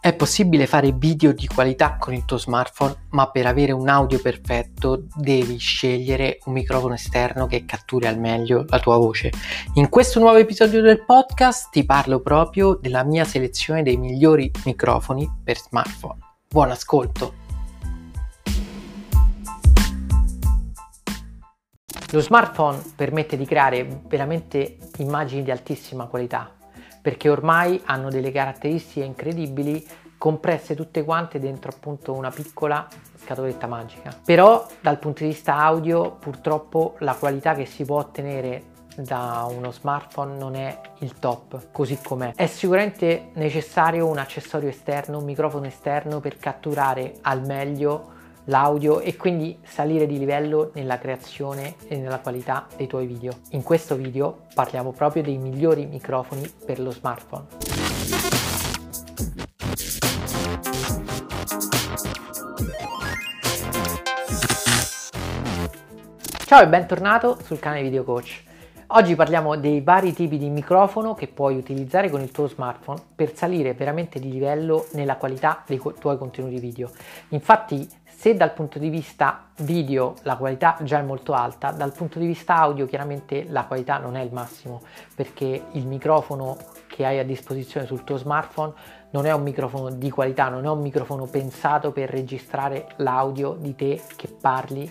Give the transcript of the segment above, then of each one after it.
È possibile fare video di qualità con il tuo smartphone, ma per avere un audio perfetto devi scegliere un microfono esterno che catturi al meglio la tua voce. In questo nuovo episodio del podcast ti parlo proprio della mia selezione dei migliori microfoni per smartphone. Buon ascolto! Lo smartphone permette di creare veramente immagini di altissima qualità perché ormai hanno delle caratteristiche incredibili compresse tutte quante dentro appunto una piccola scatoletta magica. Però dal punto di vista audio purtroppo la qualità che si può ottenere da uno smartphone non è il top così com'è. È sicuramente necessario un accessorio esterno, un microfono esterno per catturare al meglio l'audio e quindi salire di livello nella creazione e nella qualità dei tuoi video. In questo video parliamo proprio dei migliori microfoni per lo smartphone. Ciao e bentornato sul canale Video Coach. Oggi parliamo dei vari tipi di microfono che puoi utilizzare con il tuo smartphone per salire veramente di livello nella qualità dei tuoi contenuti video. Infatti se dal punto di vista video la qualità già è molto alta, dal punto di vista audio chiaramente la qualità non è il massimo perché il microfono che hai a disposizione sul tuo smartphone non è un microfono di qualità, non è un microfono pensato per registrare l'audio di te che parli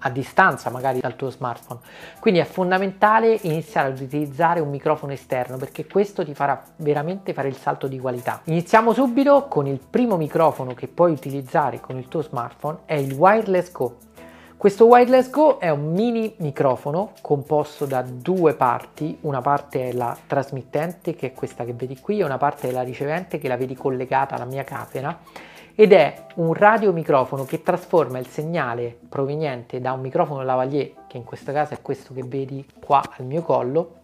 a distanza magari dal tuo smartphone. Quindi è fondamentale iniziare ad utilizzare un microfono esterno perché questo ti farà veramente fare il salto di qualità. Iniziamo subito con il primo microfono che puoi utilizzare con il tuo smartphone, è il Wireless Go. Questo Wireless Go è un mini microfono composto da due parti, una parte è la trasmittente che è questa che vedi qui e una parte è la ricevente che la vedi collegata alla mia catena ed è un radiomicrofono che trasforma il segnale proveniente da un microfono lavalier, che in questo caso è questo che vedi qua al mio collo,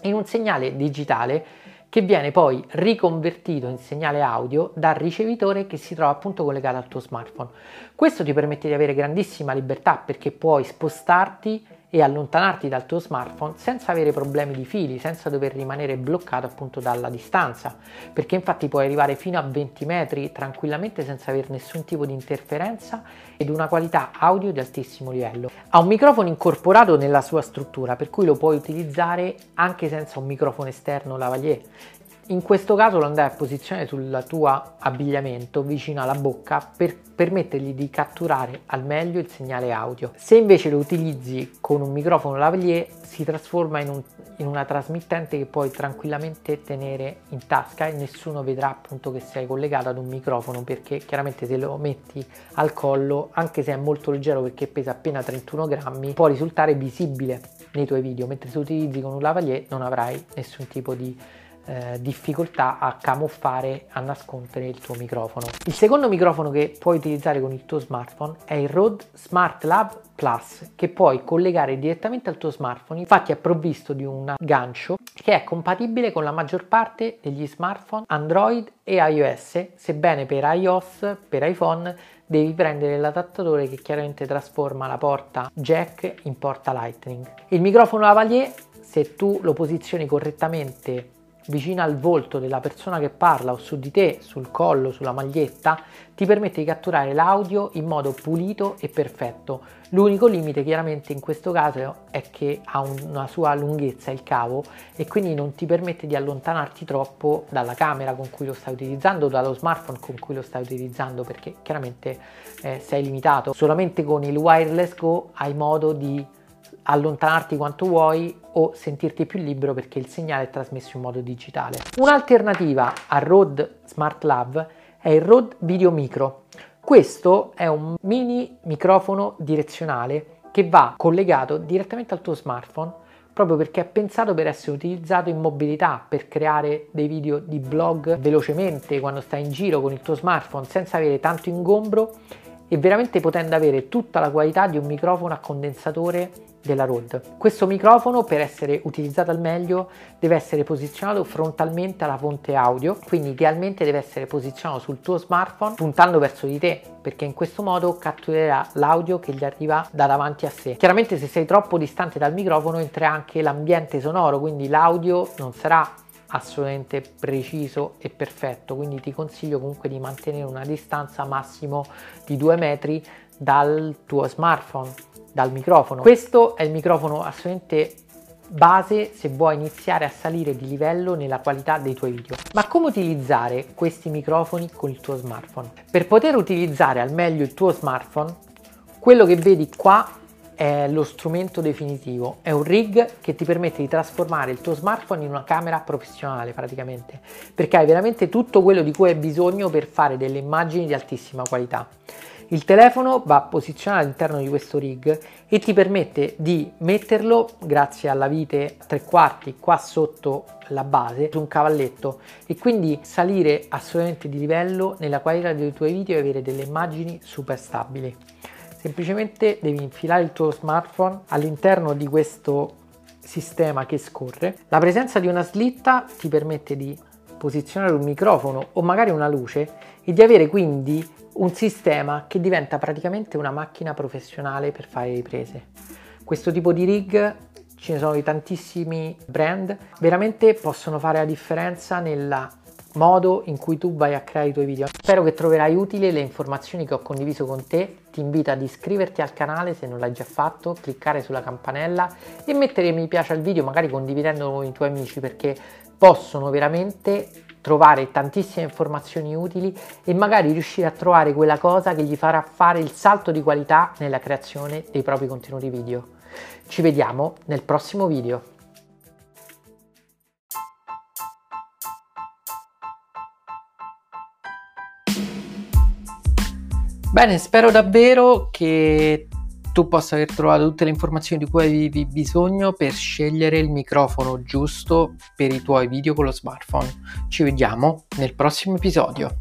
in un segnale digitale che viene poi riconvertito in segnale audio dal ricevitore che si trova appunto collegato al tuo smartphone. Questo ti permette di avere grandissima libertà perché puoi spostarti e allontanarti dal tuo smartphone senza avere problemi di fili, senza dover rimanere bloccato appunto dalla distanza, perché infatti puoi arrivare fino a 20 metri tranquillamente senza avere nessun tipo di interferenza ed una qualità audio di altissimo livello. Ha un microfono incorporato nella sua struttura, per cui lo puoi utilizzare anche senza un microfono esterno lavalier in questo caso lo andai a posizionare sul tuo abbigliamento vicino alla bocca per permettergli di catturare al meglio il segnale audio. Se invece lo utilizzi con un microfono lavalier si trasforma in, un, in una trasmittente che puoi tranquillamente tenere in tasca e nessuno vedrà appunto che sei collegato ad un microfono perché chiaramente se lo metti al collo anche se è molto leggero perché pesa appena 31 grammi può risultare visibile nei tuoi video mentre se utilizzi con un lavalier non avrai nessun tipo di eh, difficoltà a camuffare, a nascondere il tuo microfono. Il secondo microfono che puoi utilizzare con il tuo smartphone è il Rode Smart Lab Plus che puoi collegare direttamente al tuo smartphone. Infatti è provvisto di un gancio che è compatibile con la maggior parte degli smartphone Android e iOS, sebbene per iOS, per iPhone devi prendere l'adattatore che chiaramente trasforma la porta jack in porta lightning. Il microfono lavalier, se tu lo posizioni correttamente vicino al volto della persona che parla o su di te, sul collo, sulla maglietta, ti permette di catturare l'audio in modo pulito e perfetto. L'unico limite chiaramente in questo caso è che ha una sua lunghezza il cavo e quindi non ti permette di allontanarti troppo dalla camera con cui lo stai utilizzando, dallo smartphone con cui lo stai utilizzando perché chiaramente eh, sei limitato. Solamente con il wireless go hai modo di allontanarti quanto vuoi o sentirti più libero perché il segnale è trasmesso in modo digitale. Un'alternativa al Rode Smart Lav è il Rode Video Micro. Questo è un mini microfono direzionale che va collegato direttamente al tuo smartphone proprio perché è pensato per essere utilizzato in mobilità, per creare dei video di blog velocemente quando stai in giro con il tuo smartphone senza avere tanto ingombro e veramente potendo avere tutta la qualità di un microfono a condensatore della Rode. Questo microfono per essere utilizzato al meglio deve essere posizionato frontalmente alla fonte audio, quindi idealmente deve essere posizionato sul tuo smartphone puntando verso di te, perché in questo modo catturerà l'audio che gli arriva da davanti a sé. Chiaramente se sei troppo distante dal microfono entra anche l'ambiente sonoro, quindi l'audio non sarà assolutamente preciso e perfetto, quindi ti consiglio comunque di mantenere una distanza massimo di 2 metri dal tuo smartphone, dal microfono. Questo è il microfono assolutamente base se vuoi iniziare a salire di livello nella qualità dei tuoi video. Ma come utilizzare questi microfoni con il tuo smartphone? Per poter utilizzare al meglio il tuo smartphone, quello che vedi qua è lo strumento definitivo, è un rig che ti permette di trasformare il tuo smartphone in una camera professionale praticamente, perché hai veramente tutto quello di cui hai bisogno per fare delle immagini di altissima qualità. Il telefono va posizionato all'interno di questo rig e ti permette di metterlo grazie alla vite tre quarti qua sotto la base su un cavalletto e quindi salire assolutamente di livello nella qualità dei tuoi video e avere delle immagini super stabili. Semplicemente devi infilare il tuo smartphone all'interno di questo sistema che scorre. La presenza di una slitta ti permette di posizionare un microfono o magari una luce e di avere quindi un sistema che diventa praticamente una macchina professionale per fare riprese. Questo tipo di rig ce ne sono di tantissimi brand, veramente possono fare la differenza nella modo in cui tu vai a creare i tuoi video. Spero che troverai utili le informazioni che ho condiviso con te. Ti invito ad iscriverti al canale se non l'hai già fatto, cliccare sulla campanella e mettere mi piace al video, magari condividendolo con i tuoi amici perché possono veramente trovare tantissime informazioni utili e magari riuscire a trovare quella cosa che gli farà fare il salto di qualità nella creazione dei propri contenuti video. Ci vediamo nel prossimo video. Bene, spero davvero che tu possa aver trovato tutte le informazioni di cui avevi bisogno per scegliere il microfono giusto per i tuoi video con lo smartphone. Ci vediamo nel prossimo episodio.